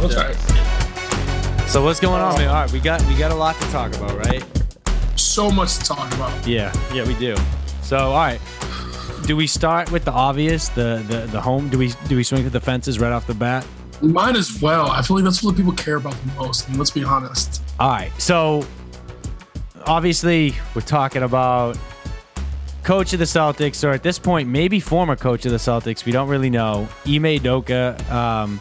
That's right. So what's going on, man? All right, we got we got a lot to talk about, right? So much to talk about. Yeah, yeah, we do. So all right, do we start with the obvious, the the the home? Do we do we swing for the fences right off the bat? We Might as well. I feel like that's what people care about the most. And let's be honest. All right, so obviously we're talking about coach of the Celtics, or at this point, maybe former coach of the Celtics. We don't really know. Ime Udoka. um,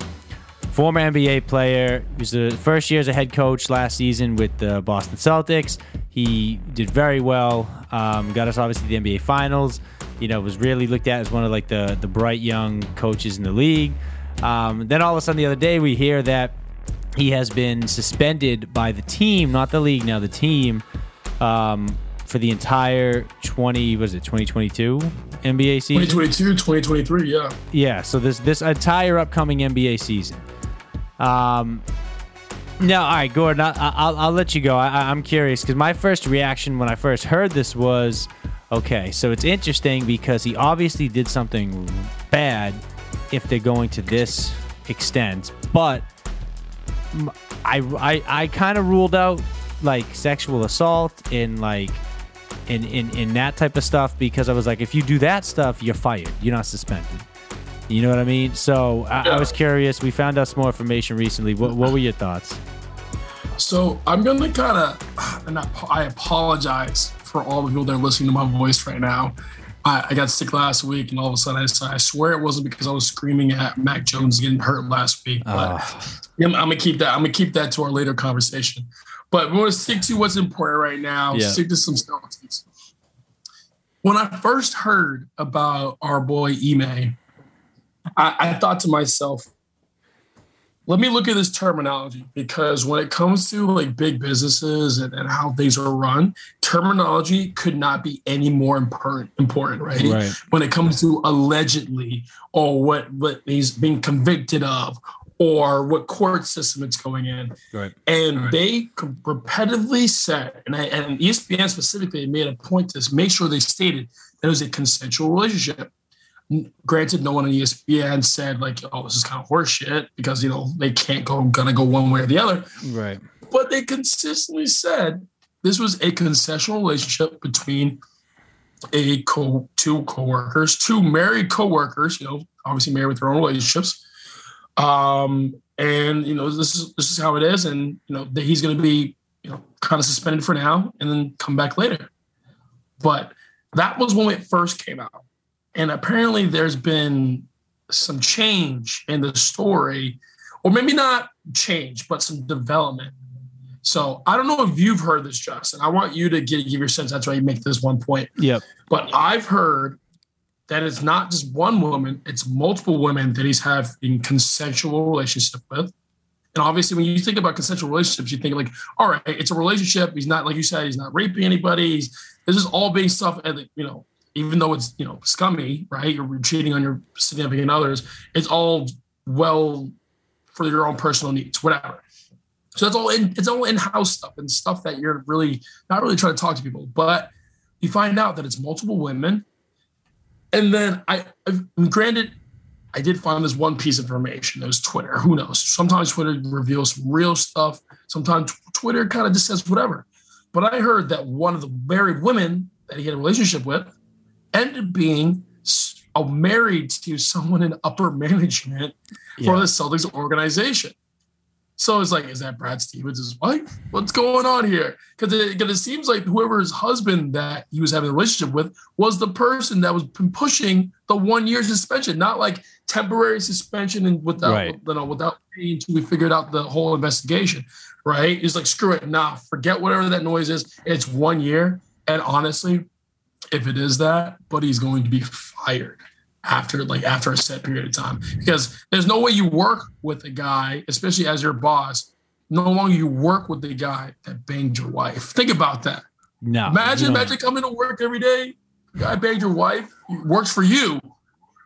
former NBA player. He was the first year as a head coach last season with the Boston Celtics. He did very well. Um, got us obviously the NBA Finals. You know, was really looked at as one of like the the bright young coaches in the league. Um, then all of a sudden, the other day, we hear that he has been suspended by the team, not the league. Now the team. Um, for the entire 20 was it 2022 NBA season 2022 2023 yeah yeah so this this entire upcoming NBA season um no all right Gordon I, I'll, I'll let you go I, I'm curious because my first reaction when I first heard this was okay so it's interesting because he obviously did something bad if they're going to this extent but I, I, I kind of ruled out like sexual assault and like in, in in that type of stuff because I was like, if you do that stuff, you're fired. You're not suspended. You know what I mean? So I, I was curious. We found out some more information recently. What, what were your thoughts? So I'm gonna kind of, and I apologize for all the people that are listening to my voice right now. I, I, got sick last week, and all of a sudden, I, I, swear it wasn't because I was screaming at Mac Jones getting hurt last week. But uh. I'm, I'm, gonna keep that. I'm gonna keep that to our later conversation. But we want to stick to what's important right now. Yeah. Stick to some Celtics. When I first heard about our boy Ime, I, I thought to myself, let me look at this terminology because when it comes to like big businesses and, and, how things are run, terminology could not be any more important, important right? right? When it comes to allegedly or what what he's being convicted of or what court system it's going in. Right. And right. they repetitively said, and, I, and ESPN specifically made a point to make sure they stated that it was a consensual relationship. Granted, no one on ESPN said like, "Oh, this is kind of horseshit," because you know they can't go gonna go one way or the other. Right. But they consistently said this was a consensual relationship between a co two coworkers, two married coworkers. You know, obviously married with their own relationships um, and you know, this is this is how it is, and you know that he's going to be you know kind of suspended for now, and then come back later. But that was when it first came out, and apparently there's been some change in the story, or maybe not change, but some development. So I don't know if you've heard this, Justin. I want you to give, give your sense. That's why you make this one point. Yep. But I've heard that it's not just one woman, it's multiple women that he's having consensual relationship with. And obviously, when you think about consensual relationships, you think like, all right, it's a relationship. He's not, like you said, he's not raping anybody. He's, this is all being stuff, you know, even though it's, you know, scummy, right? You're cheating on your significant others. It's all well for your own personal needs, whatever. So that's all in, it's all in-house stuff and stuff that you're really not really trying to talk to people. But you find out that it's multiple women and then I, granted, I did find this one piece of information. It was Twitter. Who knows? Sometimes Twitter reveals some real stuff. Sometimes Twitter kind of just says whatever. But I heard that one of the married women that he had a relationship with ended up being married to someone in upper management yeah. for the Celtics organization. So it's like, is that Brad Stevens' wife? What's going on here? Because it, it, seems like whoever's husband that he was having a relationship with was the person that was pushing the one year suspension, not like temporary suspension and without right. you know without paying until we figured out the whole investigation. Right? It's like screw it, nah, forget whatever that noise is. It's one year, and honestly, if it is that, Buddy's going to be fired after like after a set period of time. Because there's no way you work with a guy especially as your boss no longer you work with the guy that banged your wife. Think about that. No imagine imagine coming to work every day guy banged your wife works for you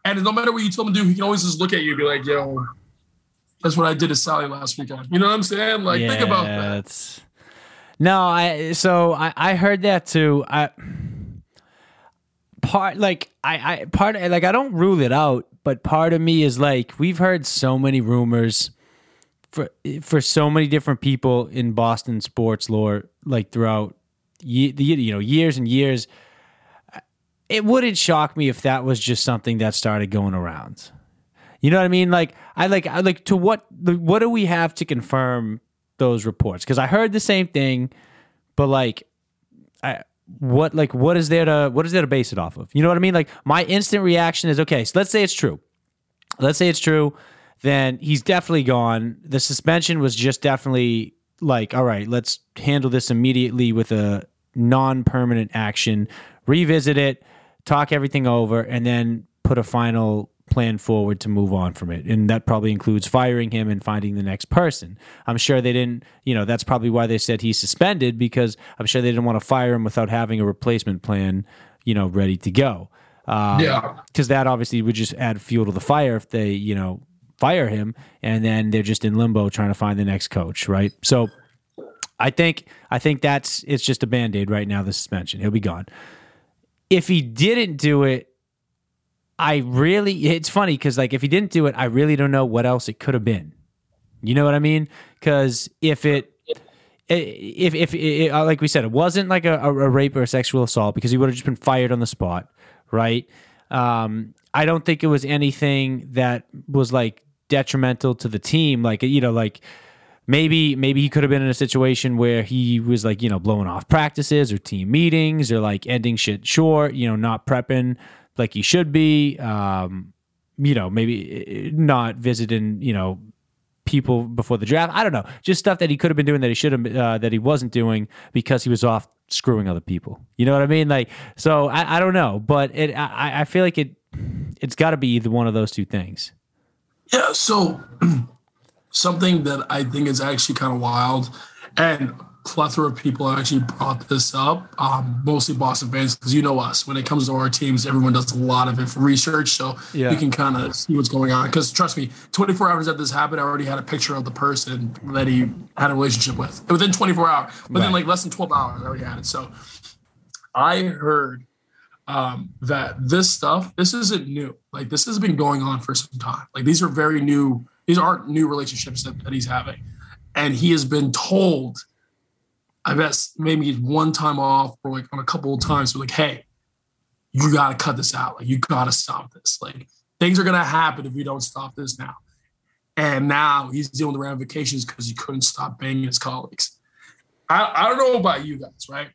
and no matter what you tell him to do he can always just look at you and be like yo that's what i did to sally last weekend. You know what i'm saying? Like yeah, think about that. No i so I, I heard that too. I part like I, I part like I don't rule it out, but part of me is like we've heard so many rumors for for so many different people in Boston sports lore, like throughout the you know years and years. It wouldn't shock me if that was just something that started going around. You know what I mean? Like I like I like to what what do we have to confirm those reports? Because I heard the same thing, but like I what like what is there to what is there to base it off of? You know what I mean? Like my instant reaction is okay. So let's say it's true. Let's say it's true. Then he's definitely gone. The suspension was just definitely like all right. Let's handle this immediately with a non-permanent action. Revisit it, talk everything over, and then put a final plan forward to move on from it. And that probably includes firing him and finding the next person. I'm sure they didn't, you know, that's probably why they said he's suspended because I'm sure they didn't want to fire him without having a replacement plan, you know, ready to go. Um, Yeah. Because that obviously would just add fuel to the fire if they, you know, fire him and then they're just in limbo trying to find the next coach, right? So I think I think that's it's just a band-aid right now, the suspension. He'll be gone. If he didn't do it, I really it's funny because like if he didn't do it, I really don't know what else it could have been. You know what I mean? Because if it if if it, like we said, it wasn't like a, a rape or a sexual assault because he would have just been fired on the spot, right? Um, I don't think it was anything that was like detrimental to the team. Like you know, like maybe maybe he could have been in a situation where he was like you know blowing off practices or team meetings or like ending shit short. You know, not prepping like he should be. Um, you know, maybe not visiting. You know, people before the draft. I don't know, just stuff that he could have been doing that he should have uh, that he wasn't doing because he was off screwing other people. You know what I mean? Like, so I, I don't know, but it I, I feel like it it's got to be either one of those two things. Yeah. So something that I think is actually kind of wild, and plethora of people actually brought this up, um, mostly Boston fans, because you know us. When it comes to our teams, everyone does a lot of research, so Yeah. you can kind of see what's going on. Because trust me, 24 hours after this happened, I already had a picture of the person that he had a relationship with within 24 hours. Within Right. like less than 12 hours, I already had it. So I heard um, that this stuff, this isn't new. Like this has been going on for some time. Like these are very new. These aren't new relationships that, that he's having, and he has been told. I bet maybe one time off or like on a couple of times, but like, hey, you got to cut this out. Like you got to stop this. Like things are gonna happen if you don't stop this now. And now he's dealing with the ramifications because he couldn't stop banging his colleagues. I, I don't know about you guys, right?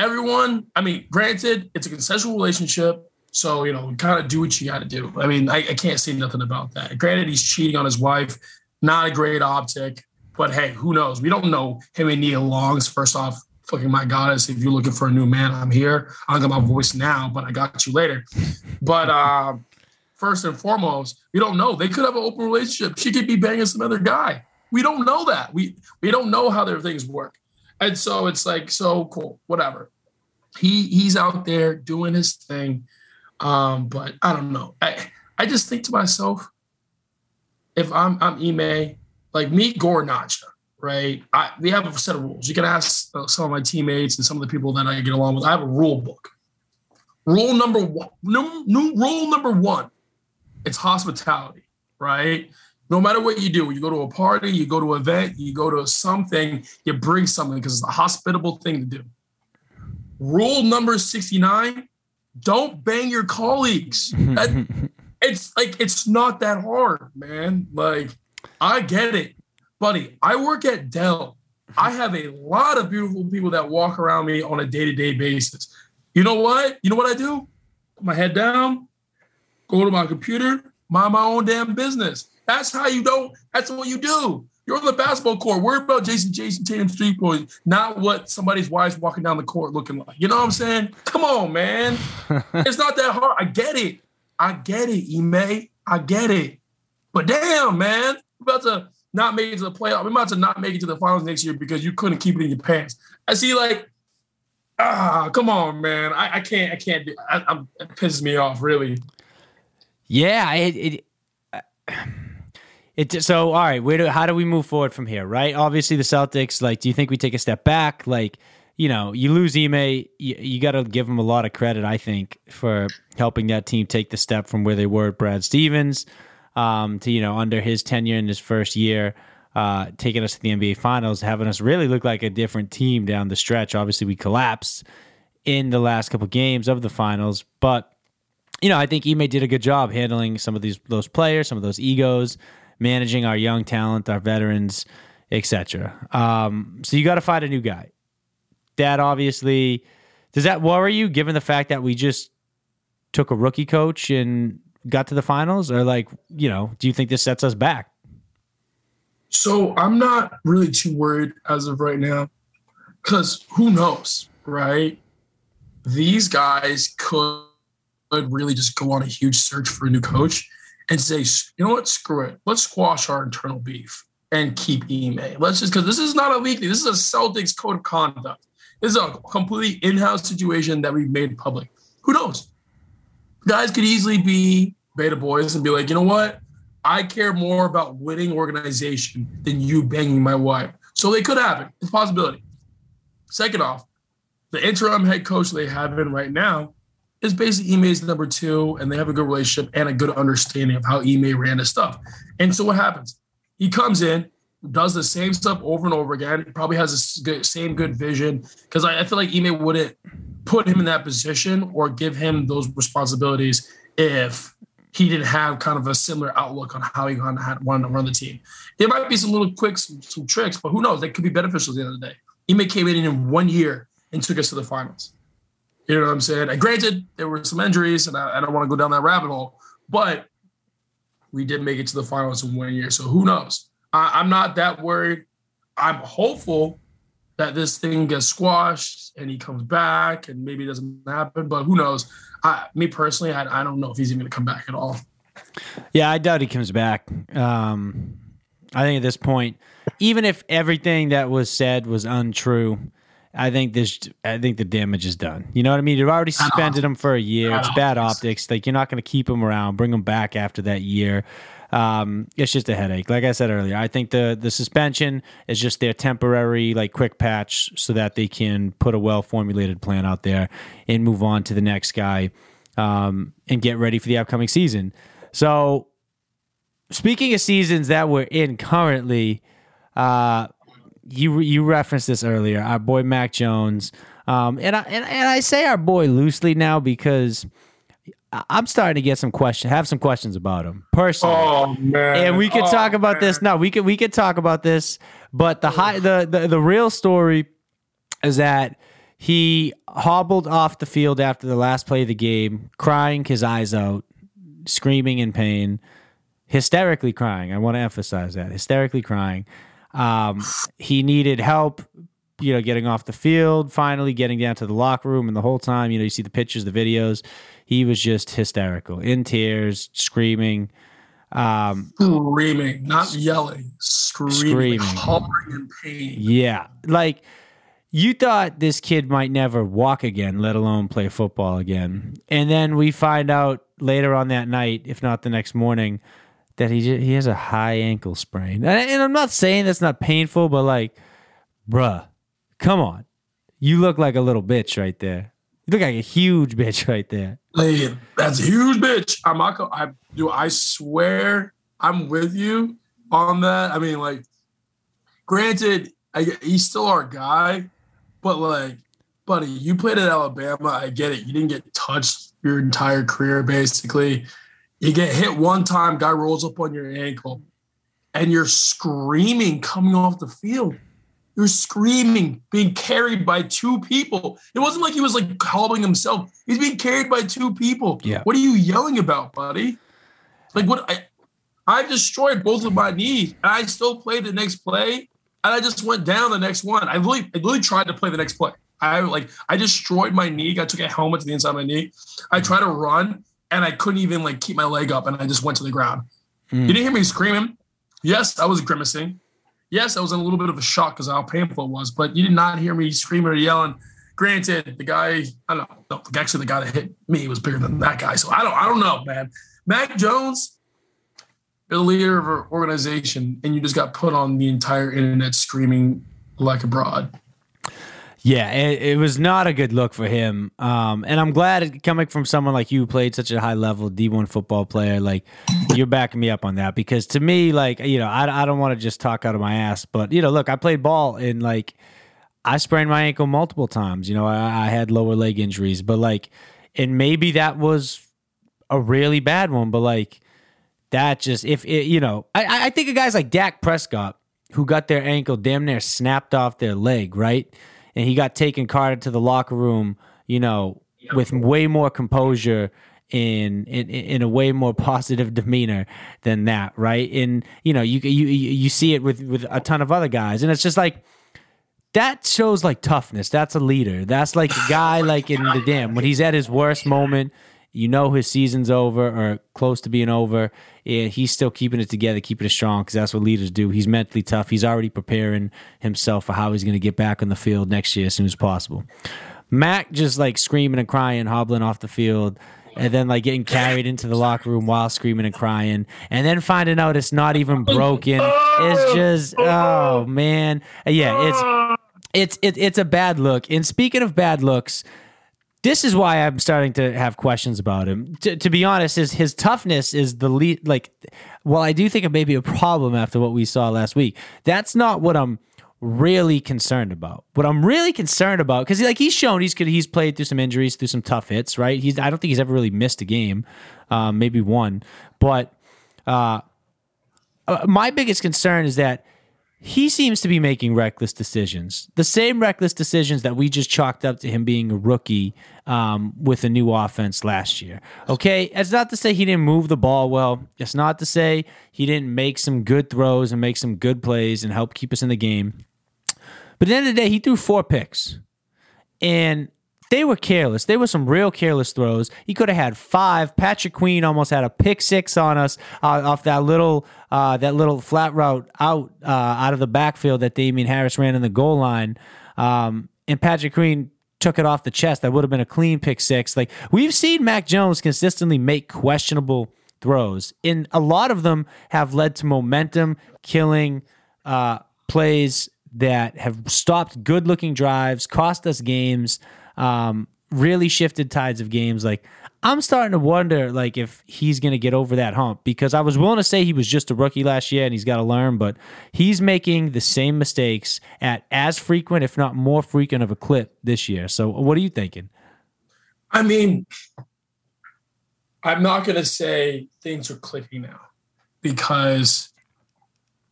everyone, I mean, granted, it's a consensual relationship. So, you know, kind of do what you got to do. I mean, I, I can't say nothing about that. Granted, he's cheating on his wife. Not a great optic. But hey, who knows? We don't know him and Nia Longs. First off, fucking my goddess, if you're looking for a new man, I'm here. I got my voice now, but I got you later. But uh, first and foremost, we don't know. They could have an open relationship. She could be banging some other guy. We don't know that. We we don't know how their things work. And so it's like, so cool, whatever. He he's out there doing his thing. Um, but I don't know. I I just think to myself, if I'm I'm Ime, like meet Gornacha, right? I we have a set of rules. You can ask uh, some of my teammates and some of the people that I get along with. I have a rule book. Rule number one, rule number one, it's hospitality, right? No matter what you do, you go to a party, you go to an event, you go to something, you bring something because it's a hospitable thing to do. Rule number 69, don't bang your colleagues. That- it's like it's not that hard, man. Like I get it. Buddy, I work at Dell. I have a lot of beautiful people that walk around me on a day-to-day basis. You know what? You know what I do? Put my head down, go to my computer, mind my own damn business. That's how you don't, that's what you do. You're on the basketball court. Worry about Jason Jayson Tatum street boys, not what somebody's wife's walking down the court looking like. You know what I'm saying? Come on, man. it's not that hard. I get it. I get it, Ime. I get it. But damn, man, about to not make it to the playoff. We're about to not make it to the finals next year because you couldn't keep it in your pants. I see, like, ah, come on, man. I, I can't. I can't. Do, I, I'm, it pisses me off, really. Yeah, it it, it so all right. Where do how do we move forward from here? Right. Obviously, the Celtics. Like, do you think we take a step back? Like, you know, you lose Ime, you, you got to give them a lot of credit. I think for helping that team take the step from where they were at Brad Stevens. Um, to you know under his tenure in his first year. Uh, taking us to the NBA Finals, having us really look like a different team down the stretch. Obviously, we collapsed in the last couple games of the finals, but you know, I think Ime did a good job handling some of these those players, some of those egos, managing our young talent, our veterans, etc. Um, so you got to find a new guy. That obviously does that worry you, given the fact that we just took a rookie coach and got to the finals, or like you know, do you think this sets us back? So I'm not really too worried as of right now, because who knows, right? These guys could really just go on a huge search for a new coach and say, you know what, screw it. Let's squash our internal beef and keep Ime. Let's just because this is not a weekly. This is a Celtics code of conduct. This is a completely in-house situation that we've made public. Who knows? Guys could easily be beta boys and be like, you know what? I care more about winning organization than you banging my wife. So they could happen. It's a possibility. Second off, the interim head coach they have in right now is basically Ime's number two, and they have a good relationship and a good understanding of how Ime ran his stuff. And so what happens? He comes in, does the same stuff over and over again. Probably has the same good vision because I, I, feel like Ime wouldn't put him in that position or give him those responsibilities if he didn't have kind of a similar outlook on how he wanted to run the team. There might be some little quicks, some, some tricks, but who knows? They could be beneficial at the end of the day. Ime came in in one year and took us to the finals. You know what I'm saying? And granted, there were some injuries, and I, I don't want to go down that rabbit hole, but we did make it to the finals in one year. So who knows? I, I'm not that worried. I'm hopeful that this thing gets squashed and he comes back and maybe it doesn't happen, but who knows? I, me personally, I, I don't know if he's even going to come back at all. Yeah, I doubt he comes back. Um, I think at this point, even if everything that was said was untrue, I think this. I think the damage is done. You know what I mean? You've already suspended him for a year. It's bad optics. Like you're not going to keep him around. Bring him back after that year. Um, it's just a headache. Like I said earlier, I think the the suspension is just their temporary, like quick patch, so that they can put a well formulated plan out there and move on to the next guy um, and get ready for the upcoming season. So, speaking of seasons that we're in currently. Uh, you you referenced this earlier. Our boy Mac Jones, um, and I and, and I say our boy loosely now because I'm starting to get some questions, have some questions about him personally. Oh man! And we could oh, talk about man. this. No, we could we could talk about this. But the high the, the the real story is that he hobbled off the field after the last play of the game, crying his eyes out, screaming in pain, hysterically crying. I want to emphasize that hysterically crying. Um, he needed help, you know, getting off the field, finally getting down to the locker room, and the whole time, you know, you see the pictures, the videos. He was just hysterical, in tears, screaming. Um, screaming, not yelling, screaming, screaming. hovering in pain. Yeah, like you thought this kid might never walk again, let alone play football again. And then we find out later on that night, if not the next morning, that he he has a high ankle sprain. And I'm not saying that's not painful, but like, bruh, come on. You look like a little bitch right there. You look like a huge bitch right there. Hey, that's a huge bitch. I'm not. I do. I swear, I'm with you on that. I mean, like, granted, I, he's still our guy, but like, buddy, you played at Alabama. I get it. You didn't get touched your entire career, basically. You get hit one time, guy rolls up on your ankle, and you're screaming coming off the field. You're screaming, being carried by two people. It wasn't like he was like hobbling himself. He's being carried by two people. Yeah. What are you yelling about, buddy? Like what I I destroyed both of my knees, and I still played the next play, and I just went down the next one. I really, I really tried to play the next play. I like, I destroyed my knee. I took a helmet to the inside of my knee. I tried to run, and I couldn't even like keep my leg up, and I just went to the ground. Mm. You didn't hear me screaming. Yes, I was grimacing. Yes, I was in a little bit of a shock because how painful it was, but you did not hear me screaming or yelling. Granted, the guy, I don't know, actually the guy that hit me was bigger than that guy. So I don't, I don't know, man. Mac Jones, you're the leader of our organization, and you just got put on the entire internet screaming like a broad. Yeah, it, it, was not a good look for him. Um, and I'm glad coming from someone like you who played such a high level D1 football player, like you're backing me up on that. Because to me, like, you know, I, I don't want to just talk out of my ass, but, you know, look, I played ball and like I sprained my ankle multiple times. You know, I, I had lower leg injuries, but like, and maybe that was a really bad one, but like, that just, if it, you know, I, I think of guys like Dak Prescott who got their ankle damn near snapped off their leg, right? And he got taken carted to the locker room, you know, with way more composure in, in in a way more positive demeanor than that, right? And you know, you you you see it with with a ton of other guys, and it's just like that shows like toughness. That's a leader. That's like a guy oh like in the damn when he's at his worst moment. You know his season's over or close to being over. And he's still keeping it together, keeping it strong because that's what leaders do. He's mentally tough. He's already preparing himself for how he's going to get back on the field next year as soon as possible. Mac just like screaming and crying, hobbling off the field and then like getting carried into the locker room while screaming and crying, and then finding out it's not even broken. It's just oh man, yeah, it's it's it, it's a bad look. And speaking of bad looks, this is why I'm starting to have questions about him. To, to be honest, his his toughness is the lead. Like, well, I do think it may be a problem after what we saw last week. That's not what I'm really concerned about. What I'm really concerned about, because like he's shown he's he's played through some injuries, through some tough hits, right? He's I don't think he's ever really missed a game, um, maybe one. But uh, uh, my biggest concern is that he seems to be making reckless decisions. The same reckless decisions that we just chalked up to him being a rookie um, with a new offense last year. Okay, it's not to say he didn't move the ball well. It's not to say he didn't make some good throws and make some good plays and help keep us in the game. But at the end of the day, he threw four picks. And they were careless. They were some real careless throws. He could have had five. Patrick Queen almost had a pick six on us uh, off that little uh, that little flat route out uh, out of the backfield that Damien Harris ran in the goal line. Um, and Patrick Queen took it off the chest. That would have been a clean pick six. Like we've seen Mac Jones consistently make questionable throws, and a lot of them have led to momentum killing uh, plays that have stopped good looking drives, cost us games um, really shifted tides of games. Like I'm starting to wonder, like if he's going to get over that hump because I was willing to say he was just a rookie last year and he's got to learn, but he's making the same mistakes at as frequent, if not more frequent, of a clip this year. So, what are you thinking? I mean, I'm not going to say things are clicking now because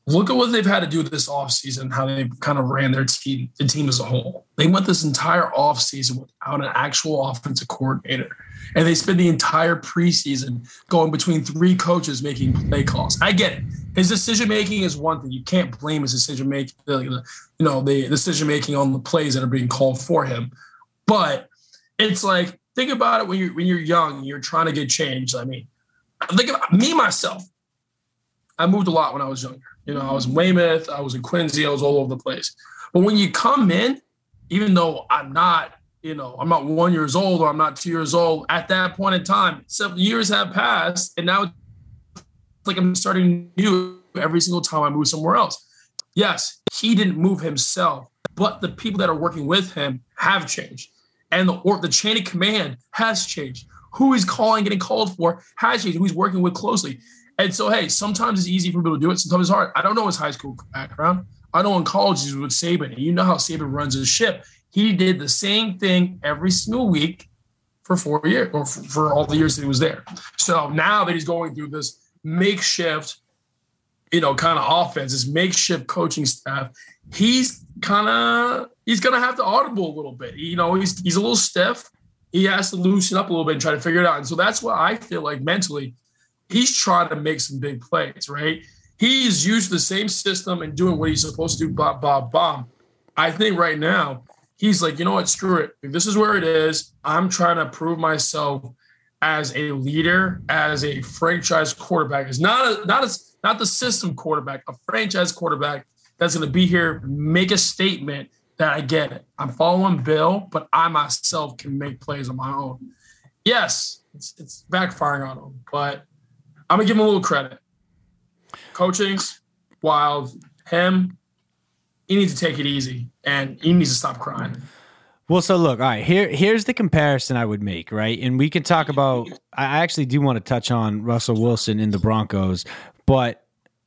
look at what they've had to do this offseason, how they kind of ran their team, the team as a whole. They went this entire offseason without an actual offensive coordinator. And they spent the entire preseason going between three coaches making play calls. I get it. His decision making is one thing. You can't blame his decision making, you know, the decision making on the plays that are being called for him. But it's like, think about it when you're when you're young, you're trying to get changed. I mean, think about me myself. I moved a lot when I was younger. You know, I was in Weymouth, I was in Quincy, I was all over the place. But when you come in, even though I'm not, you know, I'm not one years old or I'm not two years old, at that point in time, seven years have passed, and now it's like I'm starting new every single time I move somewhere else. Yes, he didn't move himself, but the people that are working with him have changed, and the or the chain of command has changed. Who he's calling, getting called for, has changed. Who he's working with closely. And so, hey, sometimes it's easy for people to do it. Sometimes it's hard. I don't know his high school background. I know in college he's with Saban. And you know how Saban runs his ship. He did the same thing every single week for four years or for, for all the years that he was there. So now that he's going through this makeshift, you know, kind of offense, this makeshift coaching staff, he's kind of he's gonna have to audible a little bit. You know, he's he's a little stiff. He has to loosen up a little bit and try to figure it out. And so that's what I feel like mentally he's trying to make some big plays, right? He's used the same system and doing what he's supposed to do, bob, bob, bomb. I think right now, he's like, you know what, screw it. If this is where it is, I'm trying to prove myself as a leader, as a franchise quarterback. It's not a, not a, not the system quarterback, a franchise quarterback that's going to be here, make a statement that I get it. I'm following Bill, but I myself can make plays on my own. Yes, it's, it's backfiring on him, but I'm gonna give him a little credit. Coaching's wild. Him, he needs to take it easy and he needs to stop crying. Well, so look, all right. Here, here's the comparison I would make, right? And we can talk about. I actually do want to touch on Russell Wilson in the Broncos, but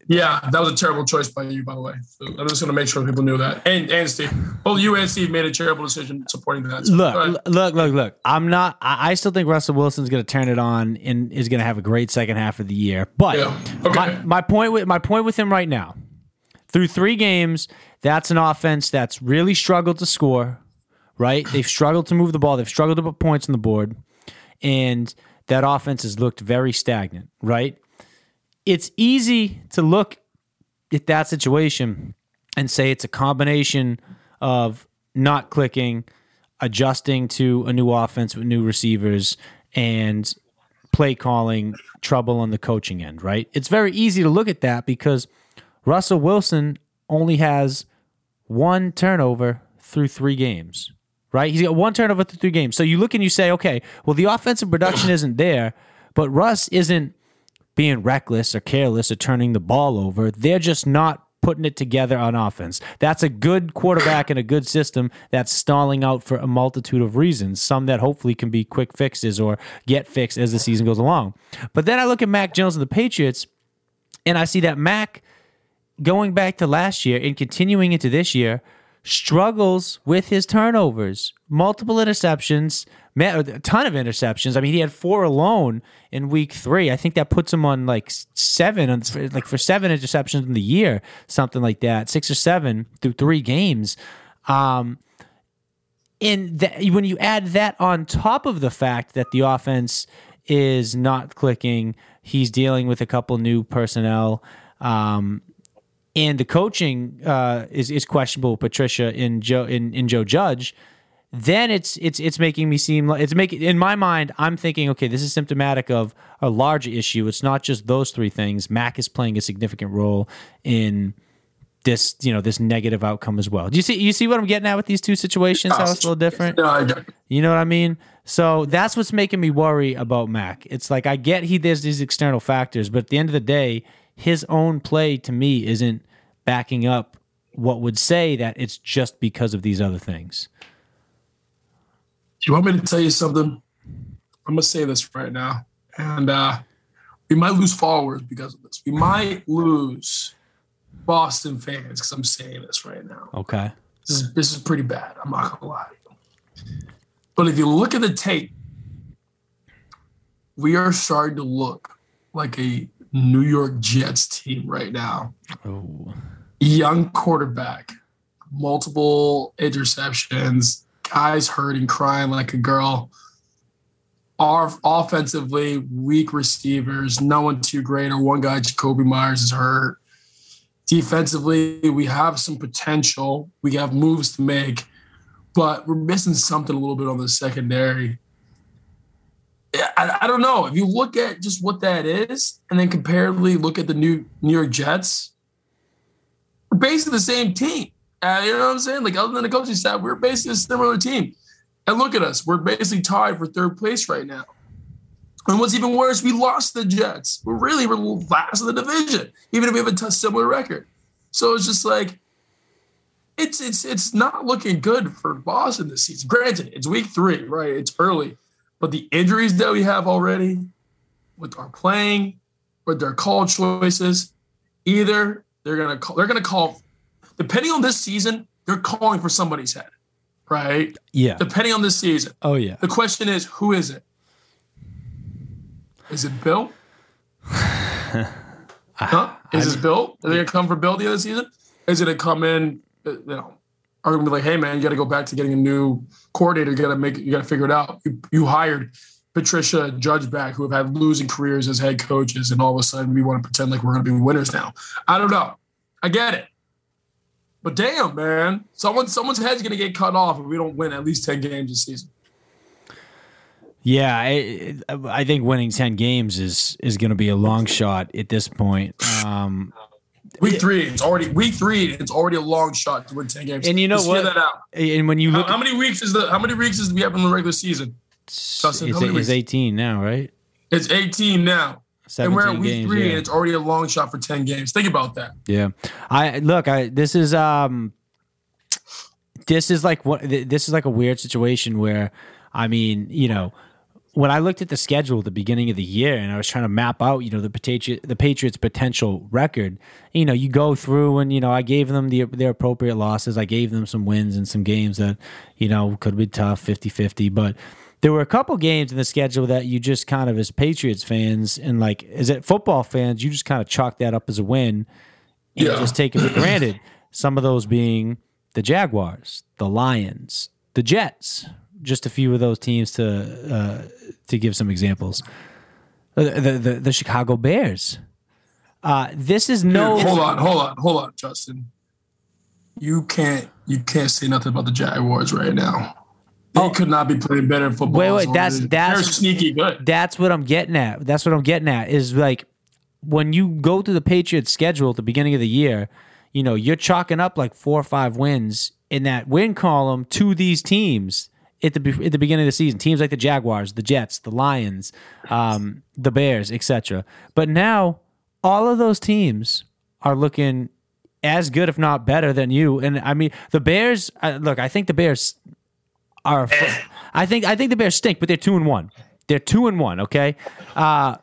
yeah, that was a terrible choice by you, by the way. So I'm just going to make sure people knew that. And and Steve, both you and Steve made a terrible decision supporting that. So look, look, look, look. I'm not. I, I still think Russell Wilson's going to turn it on and is going to have a great second half of the year. But yeah. okay. my, my point with my point with him right now, through three games, that's an offense that's really struggled to score. Right? They've struggled to move the ball. They've struggled to put points on the board, and that offense has looked very stagnant. Right? It's easy to look at that situation and say it's a combination of not clicking, adjusting to a new offense with new receivers, and play calling trouble on the coaching end, right? It's very easy to look at that because Russell Wilson only has one turnover through three games, right? He's got one turnover through three games. So you look and you say, okay, well, the offensive production isn't there, but Russ isn't being reckless or careless or turning the ball over. They're just not putting it together on offense. That's a good quarterback and a good system that's stalling out for a multitude of reasons, some that hopefully can be quick fixes or get fixed as the season goes along. But then I look at Mac Jones and the Patriots, and I see that Mac going back to last year and continuing into this year struggles with his turnovers, multiple interceptions, a ton of interceptions. I mean, he had four alone in week three. I think that puts him on like seven, like for seven interceptions in the year, something like that, six or seven through three games. Um, and that, when you add that on top of the fact that the offense is not clicking, he's dealing with a couple new personnel. Um, and the coaching uh, is is questionable. Patricia in Joe in, in Joe Judge then it's it's it's making me seem like it's making in my mind I'm thinking okay this is symptomatic of a larger issue. It's not just those three things. Mac is playing a significant role in this you know this negative outcome as well. Do you see you see what I'm getting at with these two situations? How it's a little different? You know what I mean? So that's what's making me worry about Mac. It's like I get he there's these external factors but at the end of the day his own play to me isn't backing up what would say that it's just because of these other things you want me to tell you something? I'm gonna say this right now, and uh, we might lose followers because of this. We might lose Boston fans because I'm saying this right now. Okay. This is this is pretty bad. I'm not gonna lie. But if you look at the tape, we are starting to look like a New York Jets team right now. Oh. Young quarterback, multiple interceptions eyes hurting, crying like a girl. Our offensively weak receivers, no one too great, or one guy, Jakobi Meyers, is hurt. Defensively, we have some potential. We have moves to make, but we're missing something a little bit on the secondary. I, I don't know. If you look at just what that is, and then comparatively look at the new New York Jets, we're basically the same team. Uh, you know what I'm saying? Like other than the coaching staff, we're basically a similar team. And look at us, we're basically tied for third place right now. And what's even worse, we lost the Jets. We're really we're last in the division, even if we have a t- similar record. So it's just like it's it's it's not looking good for Boston this season. Granted, it's week three, right? It's early, but the injuries that we have already with our playing, with their call choices, either they're gonna call, they're gonna call depending on this season, they're calling for somebody's head, right? Yeah. Depending on this season. Oh yeah. The question is, who is it? Is it Bill? huh? Is this Bill? Are they gonna come for Bill the other season? Is it gonna come in? Uh, you know, are gonna be like, hey man, you got to go back to getting a new coordinator. You got to make, you got to figure it out. You, you hired Patricia Judge back, who have had losing careers as head coaches, and all of a sudden we want to pretend like we're going to be winners now. I don't know. I get it. But damn, man, someone someone's head's gonna get cut off if we don't win at least ten games this season. Yeah, I, I think winning ten games is is going to be a long shot at this point. Um, week three, it's already week three. It's already a long shot to win ten games. And you know Just what? That out. And when you look, how, how, many weeks is the how many weeks is we have in the regular season? Justin, it's, it's eighteen now, right? It's eighteen now and we're at week games, three, yeah. and it's already a long shot for ten games. Think about that. Yeah, I look. I this is um, this is like what this is like a weird situation where, I mean, you know, when I looked at the schedule at the beginning of the year and I was trying to map out, you know, the Patriot, the Patriots' potential record, you know, you go through and you know, I gave them the their appropriate losses. I gave them some wins and some games that, you know, could be tough 50-50, but there were a couple games in the schedule that you just kind of as Patriots fans and like as it football fans, you just kind of chalk that up as a win and Yeah. just take it for granted. Some of those being the Jaguars, the Lions, the Jets, just a few of those teams to uh, to give some examples. The the, the Chicago Bears. Uh, this is no. Dude, hold on, hold on, hold on, Justin. You can't you can't say nothing about the Jaguars right now. They could not be playing better in football. Oh. Wait, wait, that's- as- that's- they're sneaky good. That's what I'm getting at. That's what I'm getting at is like when you go through the Patriots schedule at the beginning of the year, you know, you're chalking up like four or five wins in that win column to these teams at the at the beginning of the season. Teams like the Jaguars, the Jets, the Lions, um, the Bears, etc. But now all of those teams are looking as good, if not better, than you. And I mean, the Bears. Look, I think the Bears are. I think I think the Bears stink, but they're two and one. They're two and one. Okay. Uh,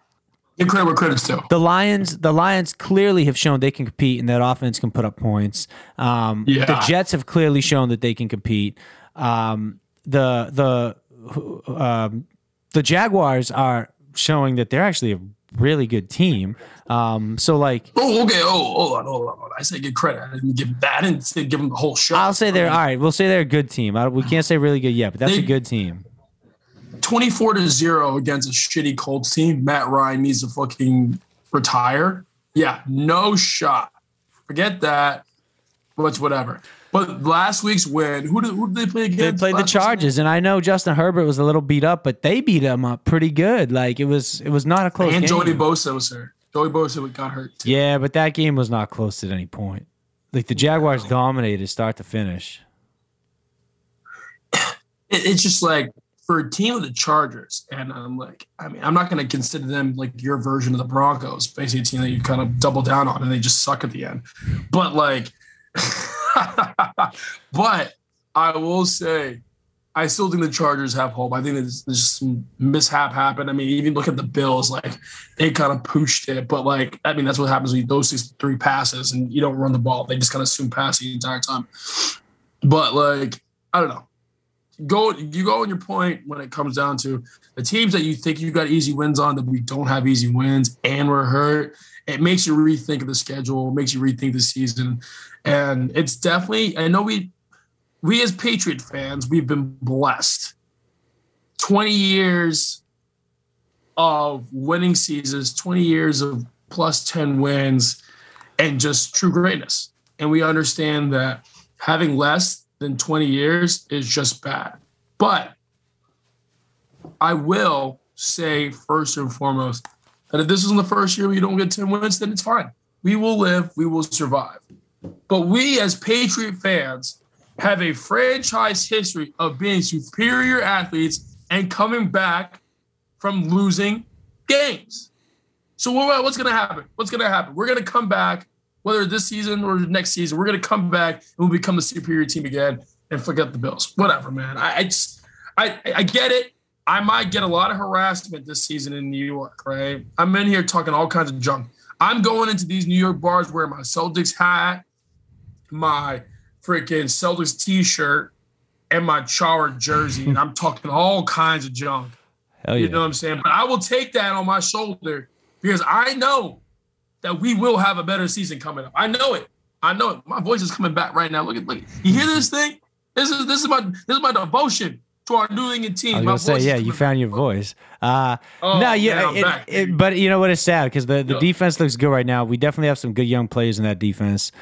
Give credit where credit's due. the Lions, the Lions clearly have shown they can compete and that offense can put up points. Um, Yeah. The Jets have clearly shown that they can compete. Um, the the um, the Jaguars are showing that they're actually a really good team. Um, so like Oh, okay. Oh, hold on, hold on. hold on. I say give credit. I didn't give that. I didn't say give them the whole shot. I'll say they're all right. We'll say they're a good team. I, we can't say really good yet, but that's a good team. 24 to 0 against a shitty Colts team. Matt Ryan needs to fucking retire. Yeah, no shot. Forget that. What's whatever. But last week's win, who did, who did they play against? They played the Chargers, and I know Justin Herbert was a little beat up, but they beat him up pretty good. Like it was, it was not a close? And game. Joey Bosa was hurt. Joey Bosa got hurt. Too. Yeah, but that game was not close at any point. Like the Jaguars dominated start to finish. It, it's just like for a team of the Chargers, and I'm like, I mean, I'm not going to consider them like your version of the Broncos, basically a team that you kind of double down on and they just suck at the end. But like, but I will say, I still think the Chargers have hope. I think there's, there's some mishap happened. I mean, even look at the Bills, like they kind of pooched it, but like, I mean, that's what happens you those six, three passes and you don't run the ball. They just kind of assume pass the entire time. But like, I don't know go you go on your point when it comes down to the teams that you think you got easy wins on that we don't have easy wins and we're hurt it makes you rethink the schedule makes you rethink the season. And it's definitely i know we we as patriot fans we've been blessed. 20 years of winning seasons 20 years of plus 10 wins and just true greatness. And we understand that having less than 20 years is just bad. But I will say first and foremost that if this isn't the first year we don't get 10 wins, then it's fine. We will live, we will survive. But we as Patriot fans have a franchise history of being superior athletes and coming back from losing games. So what- what's going to happen? What's going to happen? We're going to come back whether this season or next season, we're going to come back and we'll become a superior team again and forget the Bills. Whatever, man. I, I just, I, I get it. I might get a lot of harassment this season in New York, right? I'm in here talking all kinds of junk. I'm going into these New York bars wearing my Celtics hat, my freaking Celtics t-shirt, and my Chara jersey, and I'm talking all kinds of junk. Hell yeah. You know what I'm saying? But I will take that on my shoulder because I know that we will have a better season coming up. I know it. I know it. My voice is coming back right now. Look at look. You hear this thing? This is this is my this is my devotion to our New England team. I was gonna say, yeah, you found your voice. Uh, Oh, no, yeah, it- it- but you know what? It's sad because the, the Yeah. defense looks good right now. We definitely have some good young players in that defense.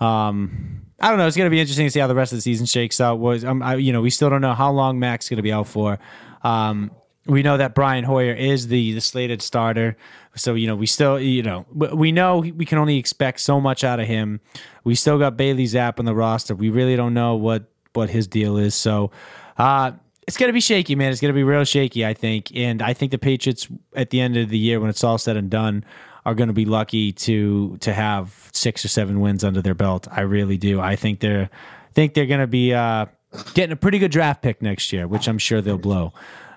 Um, I don't know. It's gonna be interesting to see how the rest of the season shakes out. Was um, I, you know, we still don't know how long Mac's gonna be out for. Um, we know that Brian Hoyer is the the slated starter, so you know we still you know we- we know we can only expect so much out of him. We still got Bailey Zappe on the roster. We really don't know what what his deal is. So. Uh, it's gonna be shaky, man. It's gonna be real shaky, I think. And I think the Patriots at the end of the year, when it's all said and done, are gonna be lucky to to have six or seven wins under their belt. I really do. I think they're think they're gonna be uh getting a pretty good draft pick next year, which I'm sure they'll blow.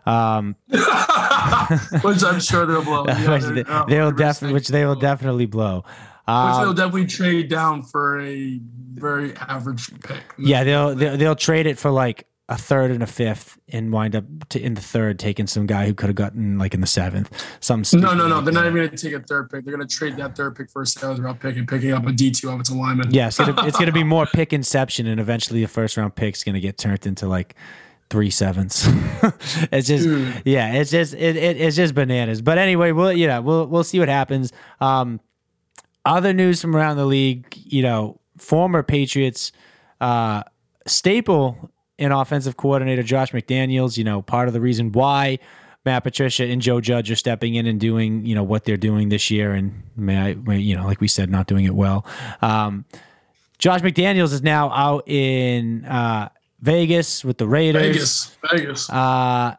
Um, which I'm sure they'll blow. Yeah, they, they will definitely, which they will definitely blow. Which they'll Um, definitely trade down for a very average pick. yeah, they'll, they'll they'll trade it for like a third and a fifth, and wind up to, in the third taking some guy who could have gotten like in the seventh. Some No, no, no. They're not even going to take a third pick. They're going to trade that third pick for a seventh round pick and picking up a D two offensive lineman. Yeah, it's gonna, it's gonna be more pick inception, and eventually the first round pick is gonna get turned into like three sevenths. it's just Dude. yeah, it's just it, it it's just bananas. But anyway, we'll you know we'll we'll see what happens. Um, other news from around the league, you know, former Patriots uh, staple in offensive coordinator Josh McDaniels. You know, part of the reason why. Matt Patricia and Joe Judge are stepping in and doing, you know, what they're doing this year, and may I, may, you know, like we said, not doing it well. Um, Josh McDaniels is now out in uh, Vegas with the Raiders. Vegas, Vegas. Uh,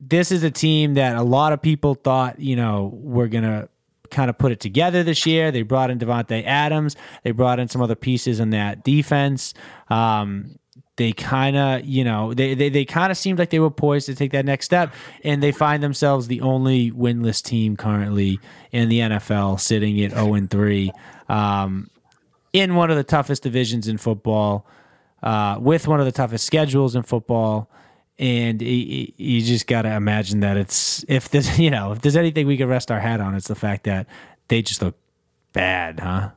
this is a team that a lot of people thought, you know, were gonna kind of put it together this year. They brought in Davante Adams. They brought in some other pieces in that defense. Um, they kind of, you know, they they, they kind of seemed like they were poised to take that next step, and they find themselves the only winless team currently in the NFL, sitting at zero and three, um, in one of the toughest divisions in football, uh, with one of the toughest schedules in football and you just got to imagine that it's if there's you know if there's anything we can rest our hat on it's the fact that they just look bad huh?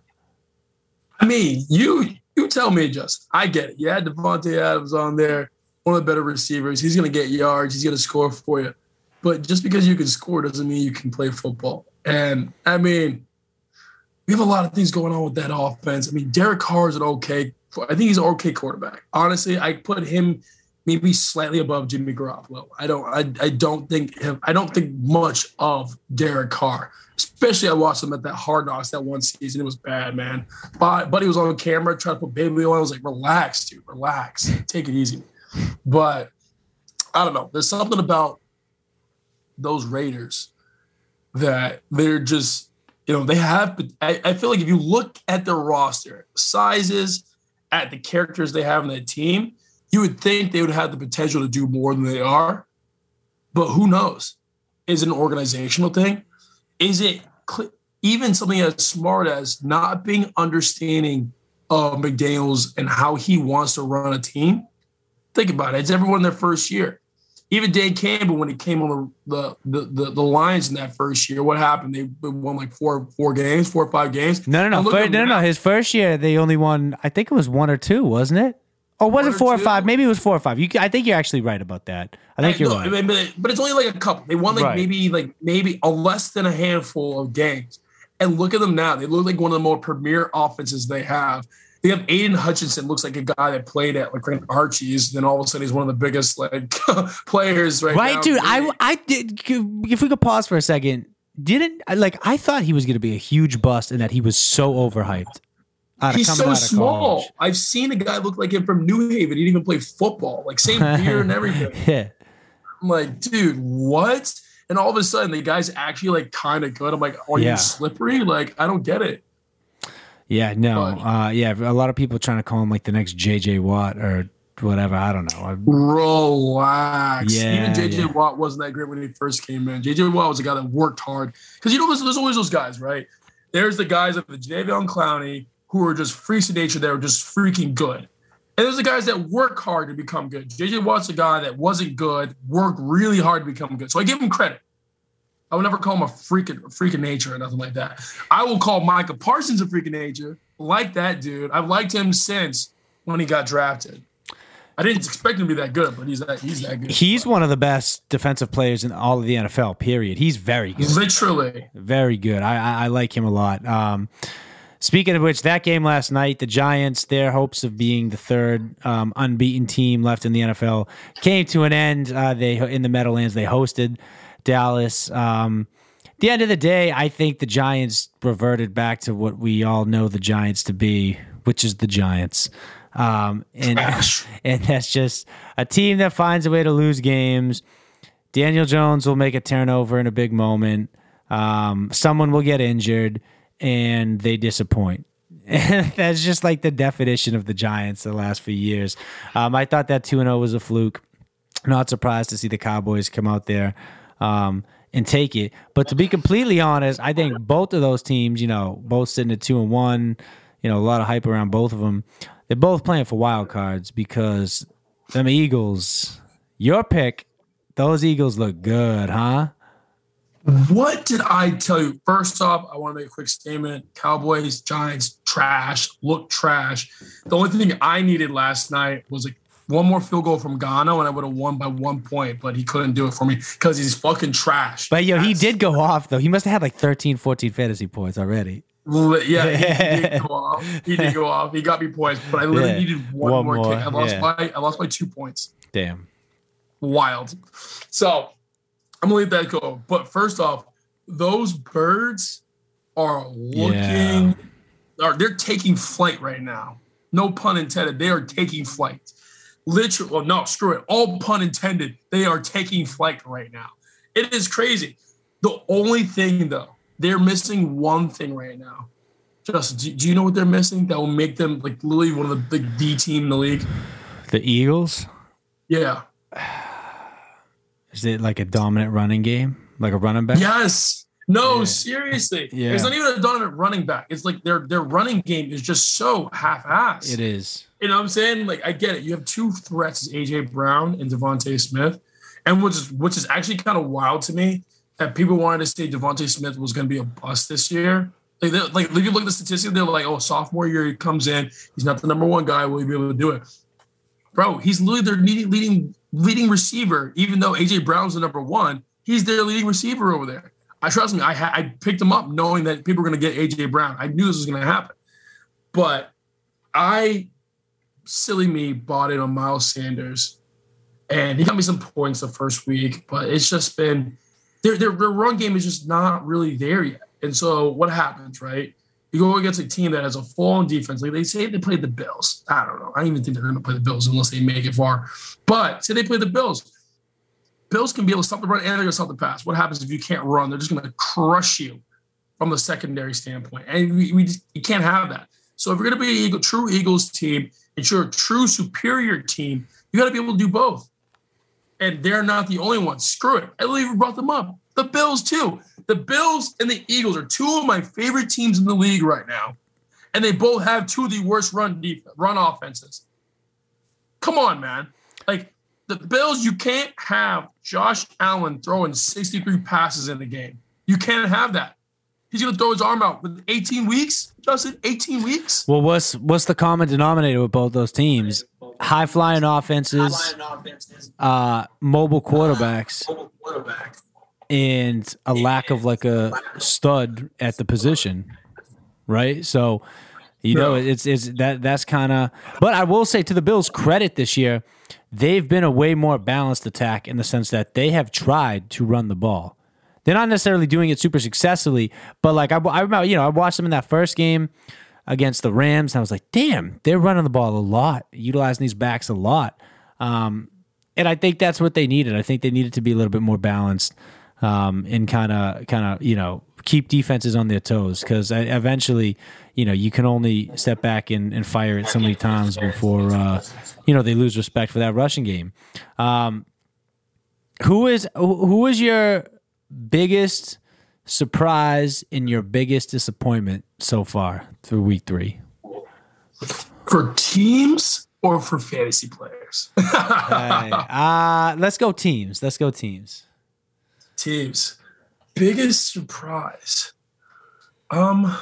I mean, you tell me, Justin. I get it. You had Davante Adams on there, one of the better receivers. He's going to get yards. He's going to score for you. But just because you can score doesn't mean you can play football. And I mean, we have a lot of things going on with that offense. I mean, Derek Carr is an okay. I think he's an okay quarterback. Honestly, I put him maybe slightly above Jimmy Garoppolo. I don't. I, I don't think. I don't think much of Derek Carr. Especially, I watched him at that Hard Knocks that one season. It was bad, man. But Buddy was on camera trying to put baby oil. I was like, relax, dude, relax, take it easy. But I don't know. There's something about those Raiders that they're just, you know, they have. I, I feel like if you look at their roster sizes, at the characters they have in the team, you would think they would have the potential to do more than they are. But who knows? Is it an organizational thing? Is it cl- even something as smart as not being understanding of McDaniels and how he wants to run a team? Think about it. It's everyone their first year. Even Dan Campbell, when he came on the the the, the Lions in that first year, what happened? They won like four four games, four or five games. no no no And look Fir- at no no no his first year they only won i think it was one or two wasn't it Oh, or was it four or two? five maybe it was four or five you, i think you're actually right about that i think Hey, you're no, right I mean, but, but it's only like a couple. They won like Right. maybe like maybe a less than a handful of games. And look at them now. They look like one of the more premier offenses they have. They have Aidan Hutchinson, looks like a guy that played at like Archie's. Then all of a sudden he's one of the biggest like players right, right now. dude i i did if we could pause for a second didn't like i thought he was going to be a huge bust and that he was so overhyped out of He's so of small. college. I've seen a guy look like him from New Haven. He didn't even play football. Like same beard and everything. yeah I'm like, dude, what? And all of a sudden, the guy's actually like kind of good. I'm like, are Yeah. you slippery? Like, I don't get it. Yeah, no, uh, yeah. A lot of people trying to call him like the next JJ Watt or whatever. I don't know. Relax. Yeah, Even JJ yeah. Watt wasn't that great when he first came in. JJ Watt was a guy that worked hard. Because you know, there's, there's always those guys, right? There's the guys like the Jadeveon Clowney who are just freaks of nature that are just freaking good. And there's the guys that work hard to become good. JJ Watt's a guy that wasn't good, worked really hard to become good. So I give him credit. I would never call him a freak of, freak of nature or nothing like that. I will call Micah Parsons a freak of nature. Like that dude. I've liked him since when he got drafted. I didn't expect him to be that good, but he's that he's that good. He's one of the best defensive players in all of the NFL. Period. He's very good. literally. Very good. I, I, I like him a lot. Um, speaking of which, that game last night, the Giants, their hopes of being the third um, unbeaten team left in the NFL came to an end. Uh, they in the Meadowlands, they hosted Dallas. Um, at the end of the day, I think the Giants reverted back to what we all know the Giants to be, which is the Giants. Um, and and that's just a team that finds a way to lose games. Daniel Jones will make a turnover in a big moment. Um, someone will get injured, and they disappoint. that's just like the definition of the Giants the last few years. Um, I thought that 2 0 was a fluke. Not surprised to see the Cowboys come out there um, and take it. But to be completely honest, I think both of those teams, you know, both sitting at 2 and 1, you know, a lot of hype around both of them. They're both playing for wild cards because them Eagles, your pick, those Eagles look good, huh? What did I tell you? First off, I want to make a quick statement. Cowboys, Giants, trash, look trash. The only thing I needed last night was like one more field goal from Gano, and I would have won by one point, but he couldn't do it for me because he's fucking trash. But yo, That's, he did go off though. He must have had like 13, 14 fantasy points already. Yeah, he did go off. He did go off. He got me points, but I literally yeah. needed one, one more, more. kick. I lost yeah. by I lost by two points. Damn. Wild. So I'm gonna let that go. But first off, those birds are looking yeah. are they're taking flight right now. No pun intended. They are taking flight. Literally, well, no, screw it. All pun intended. They are taking flight right now. It is crazy. The only thing though, they're missing one thing right now. Justin, do, do you know what they're missing that will make them like literally one of the big D team in the league? The Eagles? Yeah. Is it like a dominant running game, like a running back? Yes. No, yeah. seriously. Yeah. It's not even a dominant running back. It's like their their running game is just so half-assed. It is. You know what I'm saying? Like I get it. You have two threats, AJ Brown and DeVonta Smith, and which is which is actually kind of wild to me that people wanted to say DeVonta Smith was going to be a bust this year. Like, like if you look at the statistics, they're like, oh, sophomore year he comes in, he's not the number one guy. Will he be able to do it? Bro, he's literally their leading leading leading receiver, even though AJ Brown's the number one, he's their leading receiver over there. I trust me. I ha- I picked him up knowing that people were going to get AJ Brown. I knew this was going to happen, but I, silly me, bought it on Miles Sanders, and he got me some points the first week. But it's just been their their, their run game is just not really there yet. And so what happens, right? You go against a team that has a full-on defense. Like they say they played the Bills. I don't know. I don't even think they're going to play the Bills unless they make it far. But say they play the Bills. Bills can be able to stop the run and they're going to stop the pass. What happens if you can't run? They're just going to crush you from the secondary standpoint. And we, we just, you can't have that. So if you're going to be an Eagle, true Eagles team, it's your true superior team, you got to be able to do both. And they're not the only ones. Screw it. I even brought them up. The Bills, too. The Bills and the Eagles are two of my favorite teams in the league right now, and they both have two of the worst run defense, run offenses. Come on, man! Like the Bills, you can't have Josh Allen throwing 63 passes in the game. You can't have that. He's going to throw his arm out with 18 weeks, Justin. 18 weeks. Well, what's what's the common denominator with both those teams? High flying offenses, uh, mobile quarterbacks and a lack of like a stud at the position, right? So, you know, it's it's that that's kind of. But I will say to the Bills' credit this year, they've been a way more balanced attack in the sense that they have tried to run the ball. They're not necessarily doing it super successfully, but like I, I remember, you know, I watched them in that first game against the Rams, and I was like, damn, they're running the ball a lot, utilizing these backs a lot. Um, and I think that's what they needed. I think they needed to be a little bit more balanced um, and kind of kind of you know keep defenses on their toes because eventually you know you can only step back and, and fire it so many times before uh, you know they lose respect for that rushing game. Um, who is who is your biggest surprise and your biggest disappointment so far through week three? For teams or for fantasy players? uh, let's go teams. Let's go teams teams. Biggest surprise. Um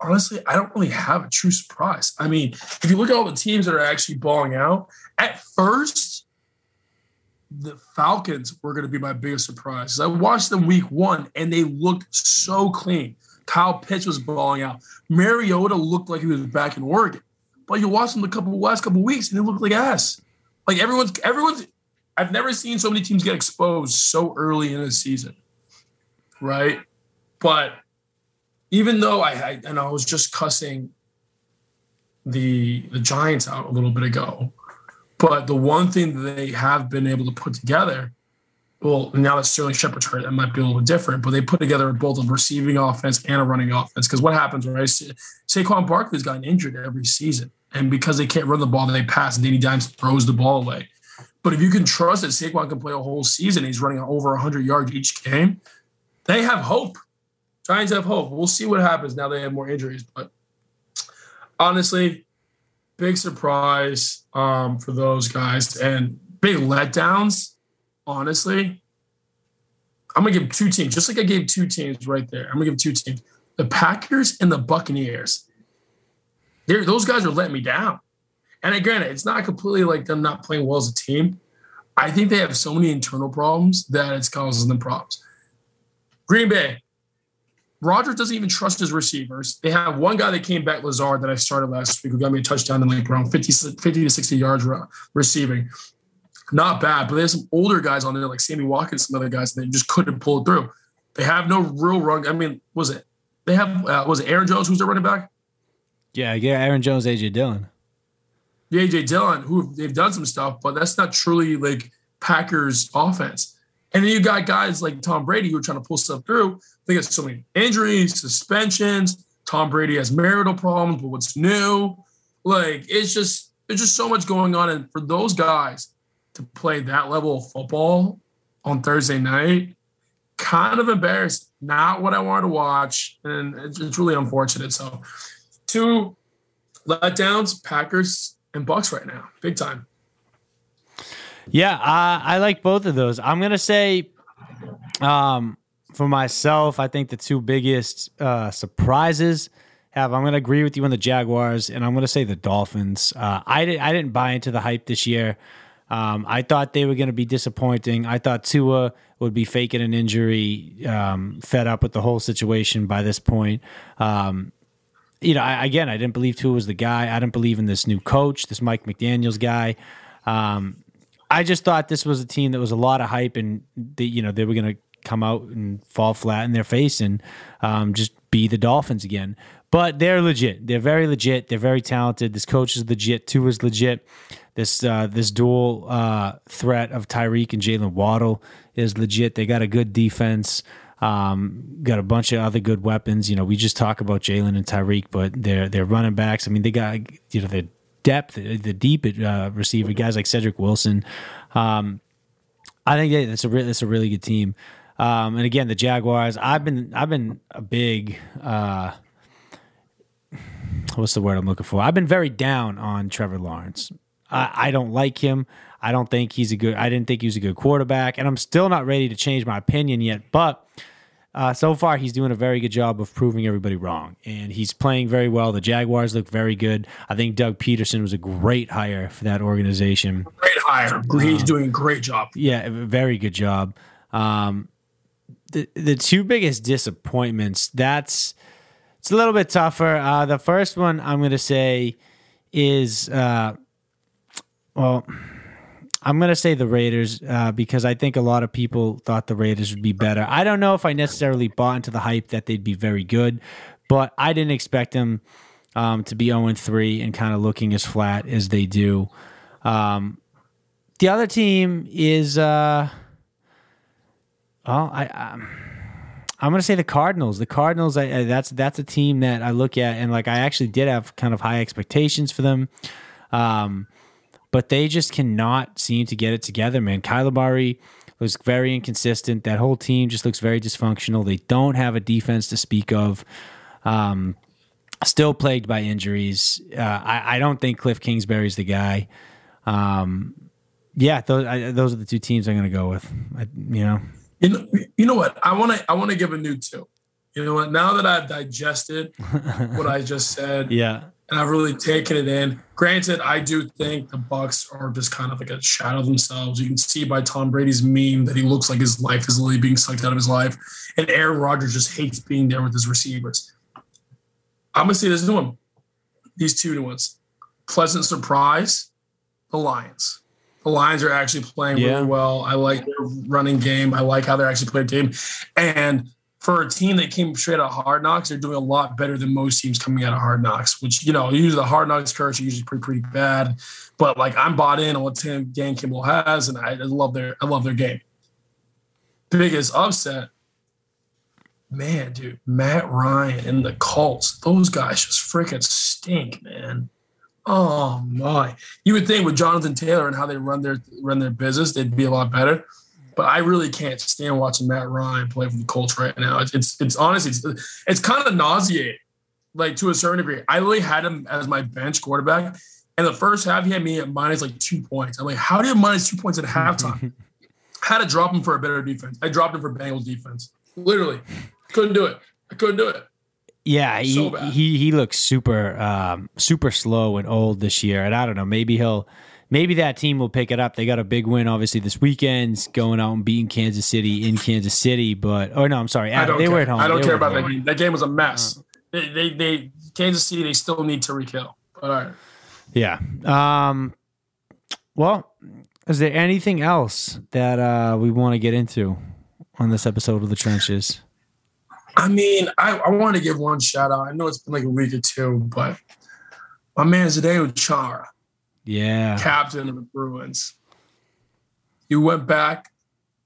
honestly, I don't really have a true surprise. I mean, if you look at all the teams that are actually balling out, at first, the Falcons were going to be my biggest surprise. I watched them week one and they looked so clean. Kyle Pitts was balling out. Mariota looked like he was back in Oregon. But you watch them the couple last couple weeks and they look like ass. Like everyone's everyone's I've never seen so many teams get exposed so early in a season, right? But even though I, and I was just cussing the the Giants out a little bit ago, but the one thing that they have been able to put together well, now that Sterling Shepard's hurt, that might be a little different, but they put together both a receiving offense and a running offense. Because what happens, right? Sa- Saquon Barkley's gotten injured every season. And because they can't run the ball, they pass, and Danny Dimes throws the ball away. But if you can trust that Saquon can play a whole season, he's running over 100 yards each game, they have hope. Giants have hope. We'll see what happens now they have more injuries. But honestly, big surprise um, for those guys and big letdowns. Honestly, I'm gonna give two teams, just like I gave two teams right there. I'm gonna give two teams: the Packers and the Buccaneers. They're, those guys are letting me down. And I granted, it's not completely like them not playing well as a team. I think they have so many internal problems that it's causing them problems. Green Bay, Rodgers doesn't even trust his receivers. They have one guy that came back, Lazard, that I started last week, who got me a touchdown in like around 50, 50 to 60 yards re- receiving. Not bad, but there's some older guys on there like Sammy Watkins, some other guys, and they just couldn't pull it through. They have no real run. I mean, was it? They have uh, was it Aaron Jones who's their running back? Yeah, yeah, Aaron Jones, AJ Dillon. AJ Dillon, who they've done some stuff, but that's not truly like Packers offense. And then you got guys like Tom Brady who are trying to pull stuff through. They got so many injuries, suspensions. Tom Brady has marital problems, but what's new? Like it's just there's just so much going on. And for those guys to play that level of football on Thursday night, kind of embarrassed. Not what I wanted to watch. And it's, it's really unfortunate. So two letdowns, Packers and Bucks right now, big time. Yeah, uh, I like both of those. I'm gonna say, um, for myself, I think the two biggest uh, surprises have. I'm gonna agree with you on the Jaguars, and I'm gonna say the Dolphins. Uh, I didn't I didn't buy into the hype this year. Um, I thought they were going to be disappointing. I thought Tua would be faking an injury, um, fed up with the whole situation by this point. Um, you know, I, again, I didn't believe Tua was the guy. I didn't believe in this new coach, this Mike McDaniel's guy. Um, I just thought this was a team that was a lot of hype, and they, you know they were going to come out and fall flat in their face and um, just be the Dolphins again. But they're legit. They're very legit. They're very talented. This coach is legit. Tua is legit. This uh, this dual uh, threat of Tyreek and Jalen Waddle is legit. They got a good defense. Um, got a bunch of other good weapons. You know, we just talk about Jalen and Tyreek, but they're they're running backs. I mean, they got you know the depth, the deep uh, receiver guys like Cedric Wilson. Um, I think that it's a it's a really good team. Um, and again, the Jaguars. I've been I've been a big uh, what's the word I'm looking for? I've been very down on Trevor Lawrence. I, I don't like him. I don't think he's a good. I didn't think he was a good quarterback, and I'm still not ready to change my opinion yet. But uh, so far, he's doing a very good job of proving everybody wrong, and he's playing very well. The Jaguars look very good. I think Doug Pederson was a great hire for that organization. Great hire. He's doing a great job. Yeah, very good job. Um, the the two biggest disappointments. That's it's a little bit tougher. Uh, the first one I'm going to say is uh, well. I'm going to say the Raiders uh, because I think a lot of people thought the Raiders would be better. I don't know if I necessarily bought into the hype that they'd be very good, but I didn't expect them um, to be 0 3 and kind of looking as flat as they do. Um, the other team is, uh, well, I. Um, I'm gonna say the Cardinals. The Cardinals. I, I, that's that's a team that I look at and like I actually did have kind of high expectations for them. Um, but they just cannot seem to get it together, man. Kyler Murray looks very inconsistent. That whole team just looks very dysfunctional. They don't have a defense to speak of. Um, still plagued by injuries. Uh, I, I, don't think Cliff Kingsbury's the guy. Um, yeah, those, I, those are the two teams I'm going to go with. I, you know, you know, you know what? I want to I want to give a new two. You know what? Now that I've digested what I just said, yeah, and I've really taken it in. Granted, I do think the Bucks are just kind of like a shadow of themselves. You can see by Tom Brady's meme that he looks like his life is literally being sucked out of his life, and Aaron Rodgers just hates being there with his receivers. I'm gonna say this new one, these two new ones. Pleasant surprise, the Lions. The Lions are actually playing Yeah. really well. I like their running game. I like how they're actually playing game, and for a team that came straight out of Hard Knocks, they're doing a lot better than most teams coming out of Hard Knocks. Which you know, usually the Hard Knocks curse are usually pretty pretty bad. But like I'm bought in on what Tim Dan Campbell has, and I love their I love their game. biggest upset, man, dude, Matt Ryan and the Colts, those guys just freaking stink, man. Oh my! You would think with Jonathan Taylor and how they run their run their business, they'd be a lot better. But I really can't stand watching Matt Ryan play for the Colts right now. It's it's, it's honestly it's, it's kind of nauseating, like to a certain degree. I really had him as my bench quarterback, and the first half he had me at minus like two points. I'm like, how do you minus two points at halftime? had to drop him for a better defense. I dropped him for Bengals defense. Literally, couldn't do it. I couldn't do it. Yeah, he, So he he looks super um, super slow and old this year, and I don't know. Maybe he'll maybe that team will pick it up. They got a big win, obviously this weekend, going out and beating Kansas City in Kansas City. But oh no, I'm sorry, I don't they care. were at home. I don't They care about that game. That game was a mess. They, they, they, Kansas City, they still need Tyreek Hill. But all right. Yeah. Um. Well, is there anything else that uh, we want to get into on this episode of the trenches? I mean, I, I want to give one shout out. I know it's been like a week or two, but my man Zdeno Chara, Yeah. captain of the Bruins, he went back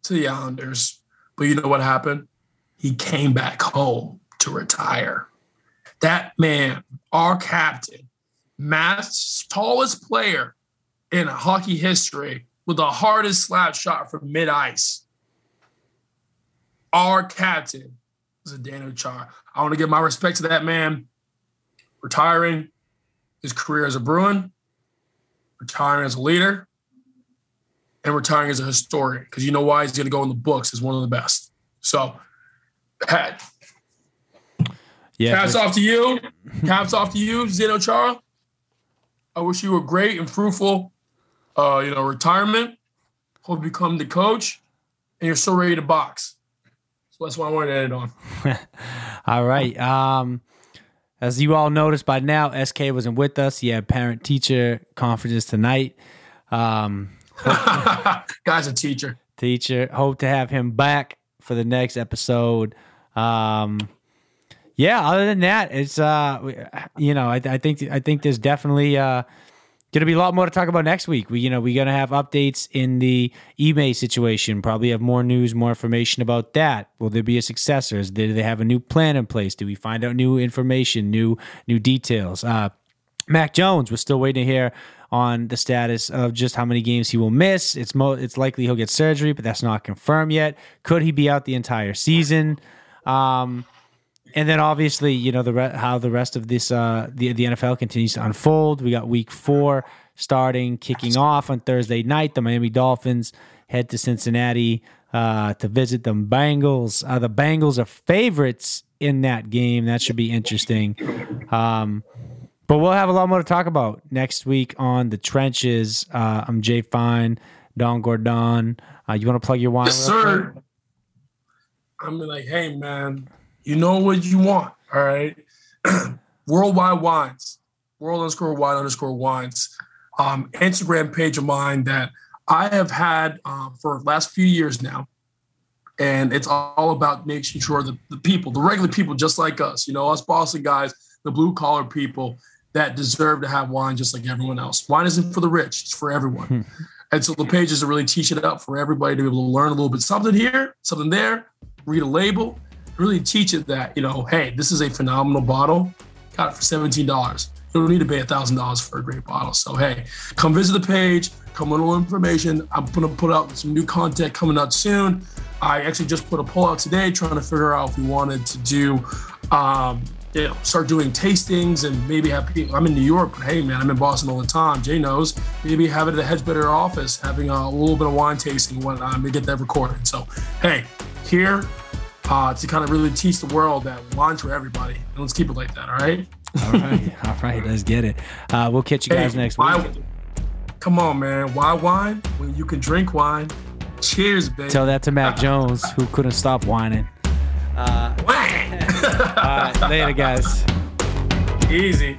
to the Islanders, but you know what happened? He came back home to retire. That man, our captain, mass tallest player in hockey history with the hardest slap shot from mid ice. Our captain Zdeno Chara. I want to give my respect to that man. Retiring his career as a Bruin, retiring as a leader, and retiring as a historian. Because you know why he's going to go in the books as one of the best. So, hat, Yeah. hats off to you. Hats off to you, Zdeno Chara. I wish you a great and fruitful, uh, you know, retirement. Hope you become the coach, and you're so ready to box. So that's what I wanted to end on. All right. Um, as you all noticed by now, SK wasn't with us. He had parent teacher conferences tonight. Um, Guy's a teacher. teacher. Hope to have him back for the next episode. Um, yeah. Other than that, it's uh, you know, I, I think I think there's definitely uh, going to be a lot more to talk about next week. We you know we're going to have updates in the Ime situation. Probably have more news, more information about that. Will there be a successor? Do they have a new plan in place? Do we find out new information, new new details? Uh, Mac Jones, we're still waiting to hear on the status of just how many games he will miss. It's mo- it's likely he'll get surgery, but that's not confirmed yet. Could he be out the entire season? Um, and then obviously, you know the re- how the rest of this uh, the the NFL continues to unfold. We got Week Four starting, kicking off on Thursday night. The Miami Dolphins head to Cincinnati uh, to visit the Bengals. Uh, the Bengals are favorites in that game. That should be interesting. Um, but we'll have a lot more to talk about next week on the trenches. Uh, I'm Jay Fine, Don Gordon. Uh, you want to plug your wine? Yes, sir. quick? I'm like, hey man, you know what you want, all right? Worldwide wines, world underscore wine underscore wines, um, Instagram page of mine that I have had um, for the last few years now. And it's all about making sure that the people, the regular people just like us, you know, us Boston guys, the blue collar people that deserve to have wine just like everyone else. Wine isn't for the rich, it's for everyone. And so the page is to really teach it up for everybody to be able to learn a little bit something here, something there, read a label, really teach it that, you know, hey, this is a phenomenal bottle. Got it for $17. You don't need to pay $1,000 for a great bottle. So, hey, come visit the page, come with a little information. I'm going to put out some new content coming out soon. I actually just put a poll out today trying to figure out if we wanted to do, um, you know, start doing tastings and maybe have people. I'm in New York, but hey, man, I'm in Boston all the time. Jay knows. Maybe have it at the Hedge Better office, having a little bit of wine tasting and whatnot, and get that recorded. So, hey, here uh, to kind of really teach the world that wine's for everybody. And let's keep it like that, all right? All right, all right, let's get it. Uh, we'll catch you guys Hey, next why- week. Come on, man. Why wine when you can drink wine? Cheers, baby. Tell that to Mac Jones, who couldn't stop whining. Wang! All right, later, guys. Easy.